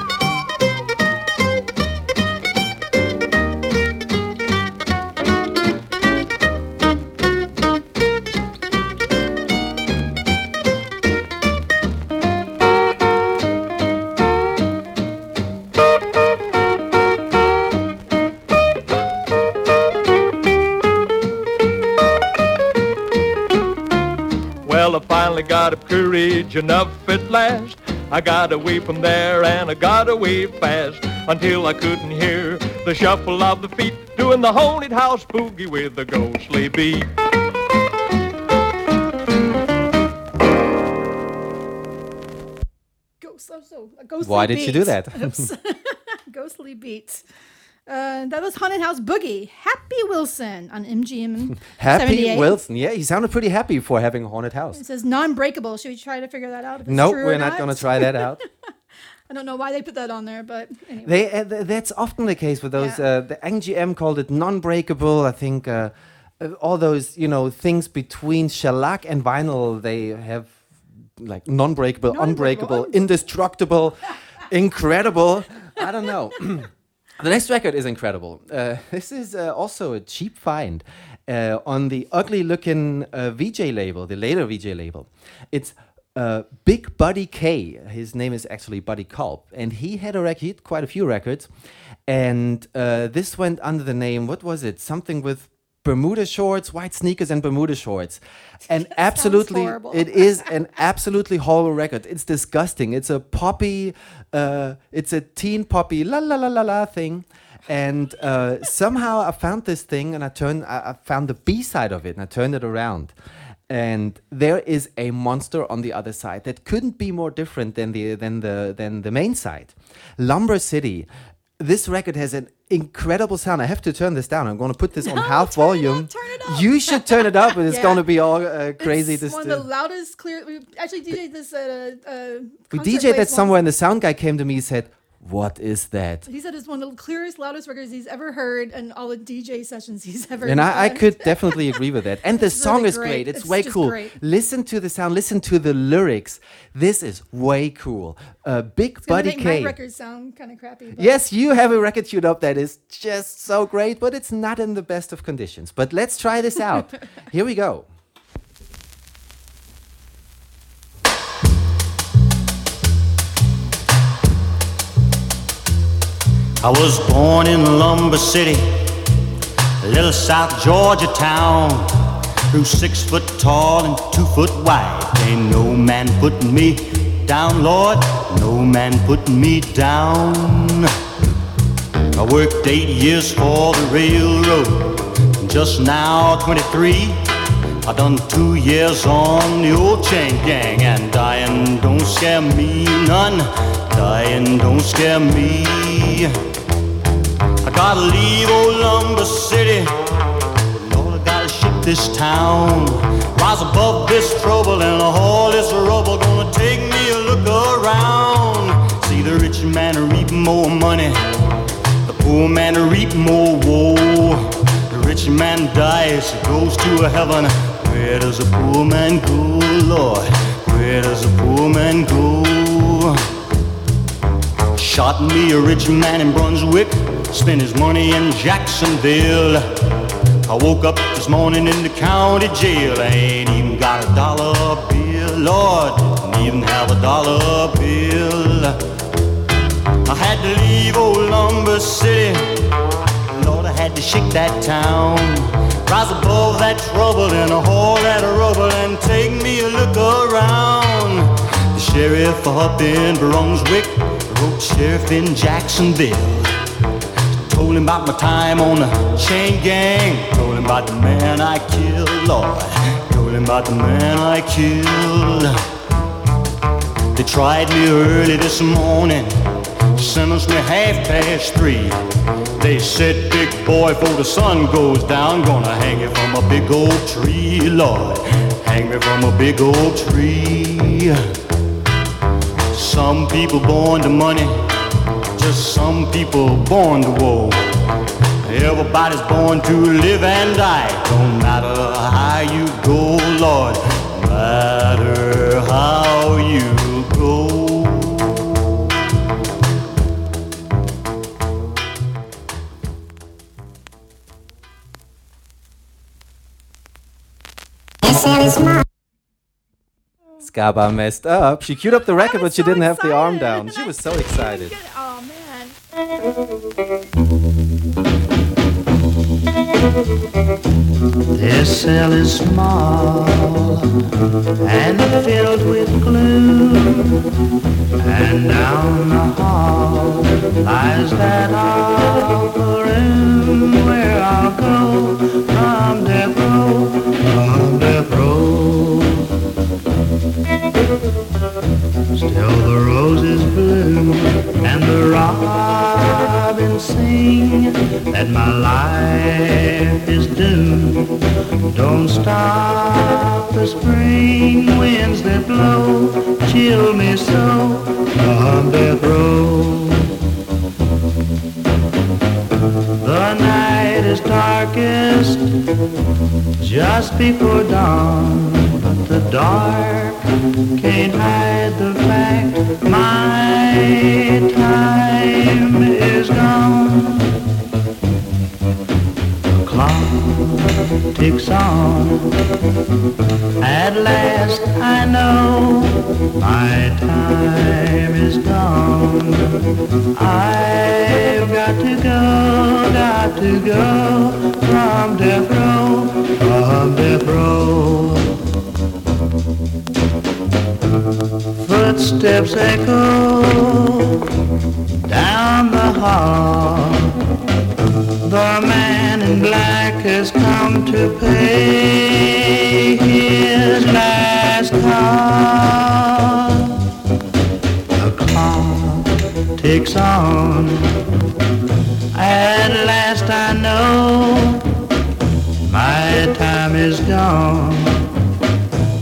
Courage enough at last. I got away from there and I got away fast until I couldn't hear the shuffle of the feet doing the haunted house boogie with the ghostly beat. Ghost, oh, so, ghostly Why did beat. you do that? Ghostly beat. Uh, that was Haunted House Boogie. Happy Wilson on MGM. Happy Wilson. Yeah, he sounded pretty happy for having a haunted house. It says non-breakable. Should we try to figure that out? If it's Nope, true we're not going to try that out. I don't know why they put that on there, but anyway. They, uh, th- that's often the case with those. Uh, the MGM called it non-breakable. I think uh, uh, all those you know things between shellac and vinyl, they have like non-breakable, unbreakable, indestructible, incredible. I don't know. The next record is incredible. Uh, this is uh, also a cheap find uh, on the ugly looking uh, Vee Jay label, the later Vee Jay label. It's uh, Big Buddy K. His name is actually Buddy Culp. And he had a record, quite a few records. And uh, this went under the name, what was it? Something with Bermuda shorts, white sneakers, and Bermuda shorts. And absolutely, it is an absolutely horrible record. It's disgusting. It's a poppy, uh, it's a teen poppy la la la la la thing. And uh, somehow I found this thing and I turned, I, I found the B side of it and I turned it around. And there is a monster on the other side that couldn't be more different than the than the than the main side. Lumber City. This record has an incredible sound. I have to turn this down. I'm going to put this on half volume. Up, You should turn it up, and it's Yeah. going to be all uh, crazy. It's this one of the loudest, clear. We actually DJed this at a. a we concert DJed that somewhere, and the sound guy came to me and said, "What is that?" He said it's one of the clearest, loudest records he's ever heard, and all the DJ sessions he's ever. And I, I could definitely agree with that. And the song really is great. great. It's, It's way cool. great. Listen to the sound. Listen to the lyrics. This is way cool. Uh, Big It's Buddy make my K. records sound kind of crappy. But Yes, you have a record queued up that is just so great, but it's not in the best of conditions. But let's try this out. Here we go. I was born in Lumber City, a little South Georgia town. Grew six foot tall and two foot wide. Ain't no man putting me down, Lord. No man putting me down. I worked eight years for the railroad. Just now 23. I done two years on the old chain gang, and dying don't scare me none. Dying don't scare me. I gotta leave old Lumber City. Lord, I gotta ship this town. Rise above this trouble and all this rubble. Gonna take me a look around. See the rich man reap more money. The poor man reap more woe. The rich man dies, goes to a heaven. Where does the poor man go, Lord? Where does the poor man go? Shot me a rich man in Brunswick, spent his money in Jacksonville. I woke up this morning in the county jail. I ain't even got a dollar bill, Lord. Didn't even have a dollar bill. I had to leave old Lumber City. Lord, I had to shake that town. Rise above that trouble and all that a rubble and take me a look around. The sheriff up in Brunswick wrote sheriff in Jacksonville. Him about my time on the chain gang. Him about the man I killed, Lord. Him about the man I killed. They tried me early this morning, sentenced me half past three. They said, big boy, before the sun goes down, gonna hang you from a big old tree, Lord. Hang me from a big old tree. Some people born to money, just some people born to woe. Everybody's born to live and die. Don't matter how you go, Lord. Matter how you go. Skaba messed up. She queued up the record, but she didn't have the arm down. She was so excited. Oh man. This cell is small and filled with gloom. and down the hall lies that awful room where I'll go from death row, from death row. Still the roses bloom and the robins sing that my life is doomed. Don't stop the spring winds that blow, chill me so on death row. The night is darkest just before dawn, dark. Can't hide the fact my time is gone. The clock ticks on. At last I know my time is gone. I've got to go, got to go from death row, from death row. Footsteps echo down the hall. The man in black has come to pay his last call. The clock ticks on. At last I know my time is gone.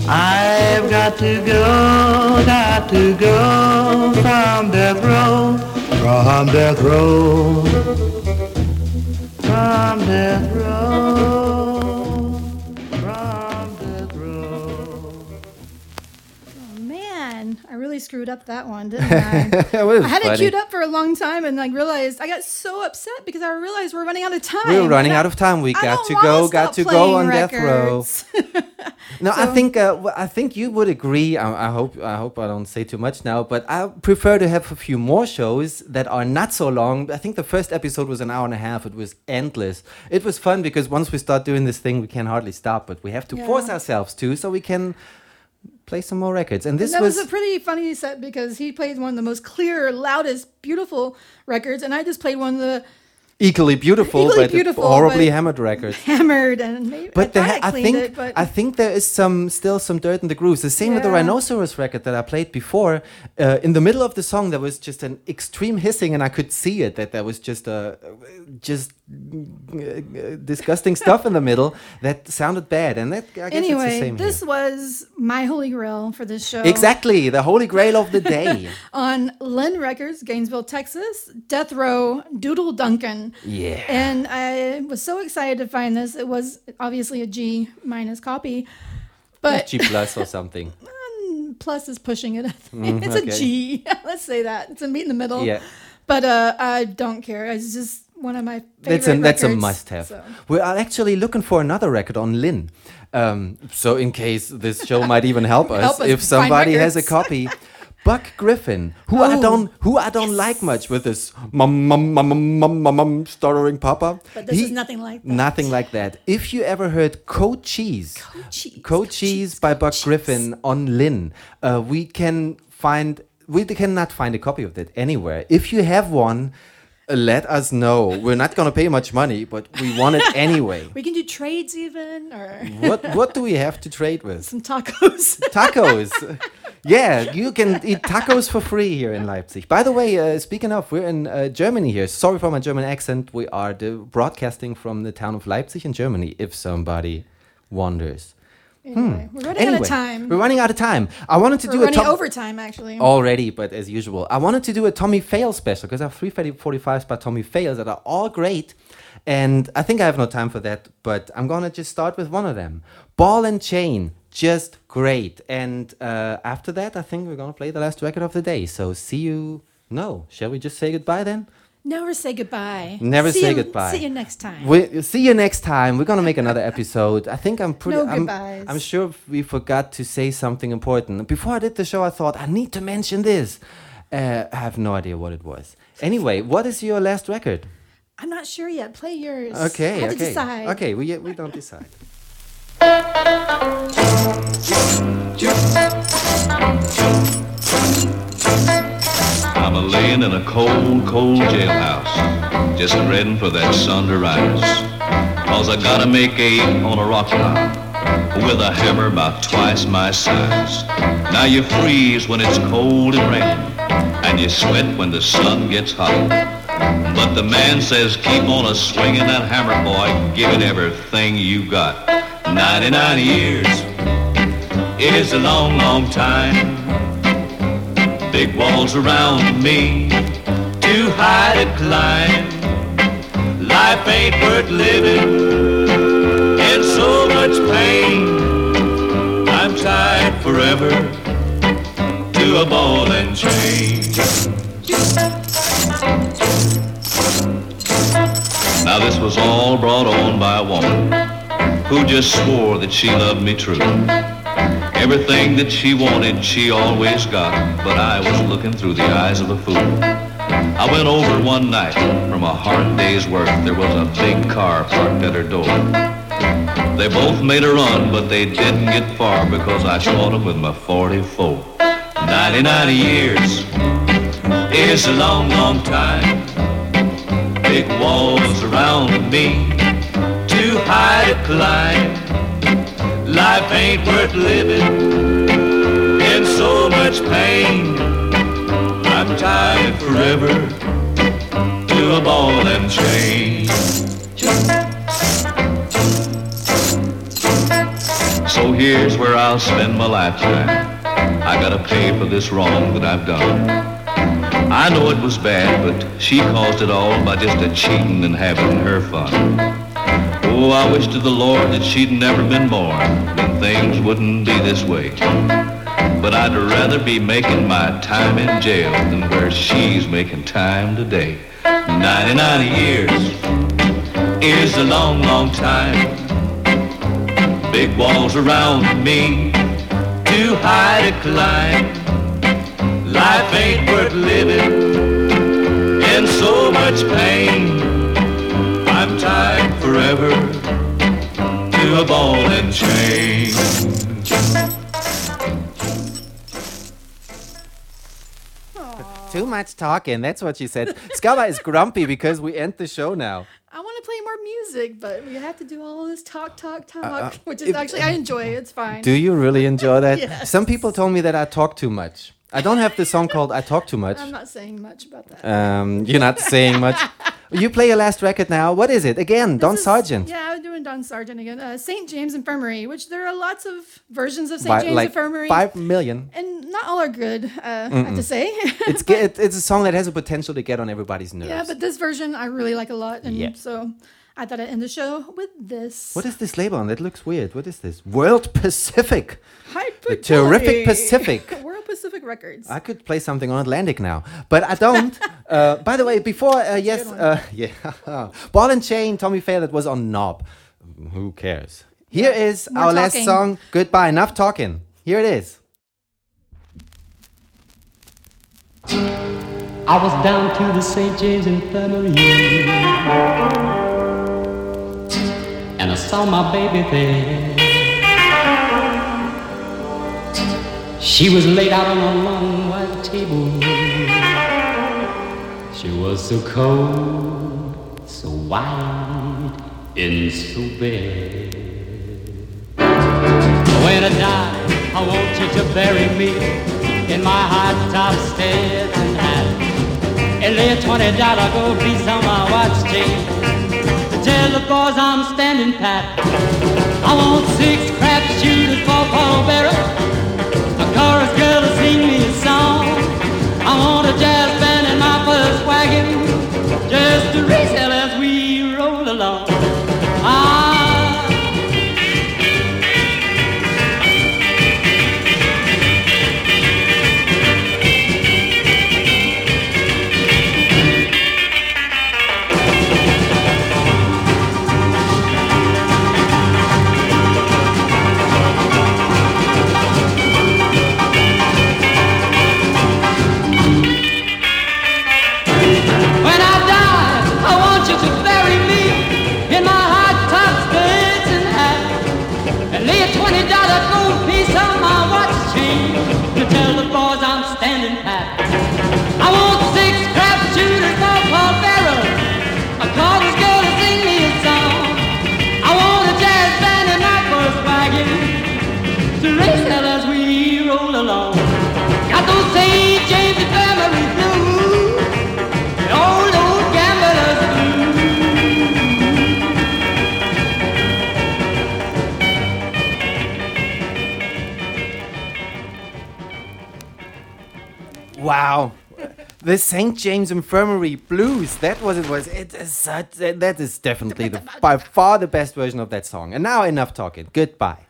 I've got to go, to go from death row, from death row, from death screwed up that one, didn't I? I had funny. it queued up for a long time and like realized I got so upset because I realized we're running out of time. We're running I- out of time. We I got to go. Got to go on death row. records. No, I think uh, I think you would agree. I, I hope I hope I don't say too much now, but I prefer to have a few more shows that are not so long. I think the first episode was an hour and a half. It was endless. It was fun because once we start doing this thing, we can hardly stop. But we have to force ourselves to, so we can play some more records. And And this that was, was, a pretty funny set because he played one of the most clear, loudest, beautiful records, and I just played one of the equally beautiful, Equally but beautiful, horribly but- hammered records. hammered and maybe But I, the, I I think it, but I think there is some still some dirt in the grooves. The same with the rhinoceros record that I played before. Uh, in the middle of the song, there was just an extreme hissing, and I could see it that there was just a just disgusting stuff in the middle that sounded bad. And that I guess it's the anyway, same this was my holy grail for this show. exactly the holy grail of the day. on Lin Records, Gainesville, Texas, Death Row, Doodle Duncan. Yeah. And I was so excited to find this. It was obviously a G minus copy, but G plus or something. plus is pushing it. I. Mm, it's okay. a G. Let's say that. It's a meet in the middle. Yeah. But uh, I don't care. It's just one of my favorite That's a that's a must-have. so. We are actually looking for another record on Lin. Um, so in case this show might even help us, Help us if somebody has a copy. Buck Griffin, who I Oh, don't who I don't like much with this mum mum mum mum mum mum, mum stuttering papa. But this is nothing like that. Nothing like that. If you ever heard Cochise, Code Cheese, by Buck Griffin on Lin, uh, we can find we cannot find a copy of that anywhere. If you have one, let us know. We're not gonna pay much money, but we want it anyway. We can do trades even, or what what do we have to trade with? some tacos. Tacos. yeah, you can eat tacos for free here in Leipzig. By the way, uh, speaking of, we're in uh, Germany here. Sorry for my German accent. We are the broadcasting from the town of Leipzig in Germany. If somebody wonders. Anyway, we're running out of time. We're running out of time. I wanted to We're do a running overtime, actually. already, but as usual, I wanted to do a Tommy Faile special because I have three 45s by Tommy Fails that are all great. And I think I have no time for that, but I'm gonna just start with one of them. Ball and Chain, just great. And uh, after that, I think we're gonna play the last record of the day. So see you. No, shall we just say goodbye then? Never say goodbye. Never See say you- goodbye. See you next time. We see you next time. We're gonna make another episode. I think I'm pretty. No I'm, goodbyes. I'm sure we forgot to say something important. Before I did the show, I thought I need to mention this. Uh, I have no idea what it was. Anyway, what is your last record? I'm not sure yet. Play yours. Okay, I have okay, to decide. okay. We we don't decide. I'm a laying in a cold, cold jailhouse, just ready for that sun to rise. Cause I gotta make eight on a rock with a hammer about twice my size. Now you freeze when it's cold and raining, and you sweat when the sun gets hot. But the man says keep on a swinging that hammer, boy, give it everything you got. 99 years is a long, long time. Big walls around me, too high to climb. Life ain't worth living in so much pain. I'm tied forever to a ball and chain. Now this was all brought on by a woman. who just swore that she loved me true. Everything that she wanted, she always got, but I was looking through the eyes of a fool. I went over one night from a hard day's work. There was a big car parked at her door. They both made a run, but they didn't get far because I caught them with my 44. 99 years is a long, long time. Big walls around me, too high to climb. Life ain't worth living in so much pain. I'm tied forever to a ball and chain. So here's where I'll spend my lifetime. I gotta pay for this wrong that I've done. I know it was bad, but she caused it all by just a cheating and having her fun. Oh, I wish to the Lord that she'd never been born, then things wouldn't be this way. But I'd rather be making my time in jail than where she's making time today. 99 years is a long, long time. Big walls around me, too high to climb. Life ain't worth living in so much pain. I'm tied forever a ball and chain. Too much talking. That's what she said. Scala is grumpy because we end the show now. I want to play more music, but we have to do all this talk, talk, talk, uh, which is if- actually I enjoy. It. It's fine. Do you really enjoy that? Yes. Some people told me that I talk too much. I don't have the song called I Talk Too Much. I'm not saying much about that. Um, you're not saying much. You play your last record now. What is it? Again, Don Sargent. Yeah, I'm doing Don Sargent again. Uh, St. James Infirmary, which there are lots of versions of St. By, James like Infirmary. five million. And not all are good, uh, I have to say. It's it, it's a song that has a potential to get on everybody's nerves. yeah, but this version I really like a lot. And Yeah. so I thought I'd end the show with this. What is this label on? That looks weird. What is this? World Pacific. Hyper The terrific Pacific. World Pacific Records. I could play something on Atlantic now, but I don't. uh, by the way, before uh, yes, uh, yeah, Ball and Chain, Tommy Faile, that was on Nob. Who cares? Here is More our last song. Goodbye. Enough talking. Here it is. I was down to the St. James Infirmary and I saw my baby there. She was laid out on a long white table. She was so cold, so white, and so bare. When I die, I want you to bury me in my hot top Stetson hat and lay a twenty dollar gold piece on my watch chain to tell the boys I'm standing pat. I want six crap shooters for Paul Bearer, a chorus girl to sing me a song. I want a jazz Wow. The St. James Infirmary Blues. That was it. Was it is such, that is definitely the, by far the best version of that song. And now enough talking. Goodbye.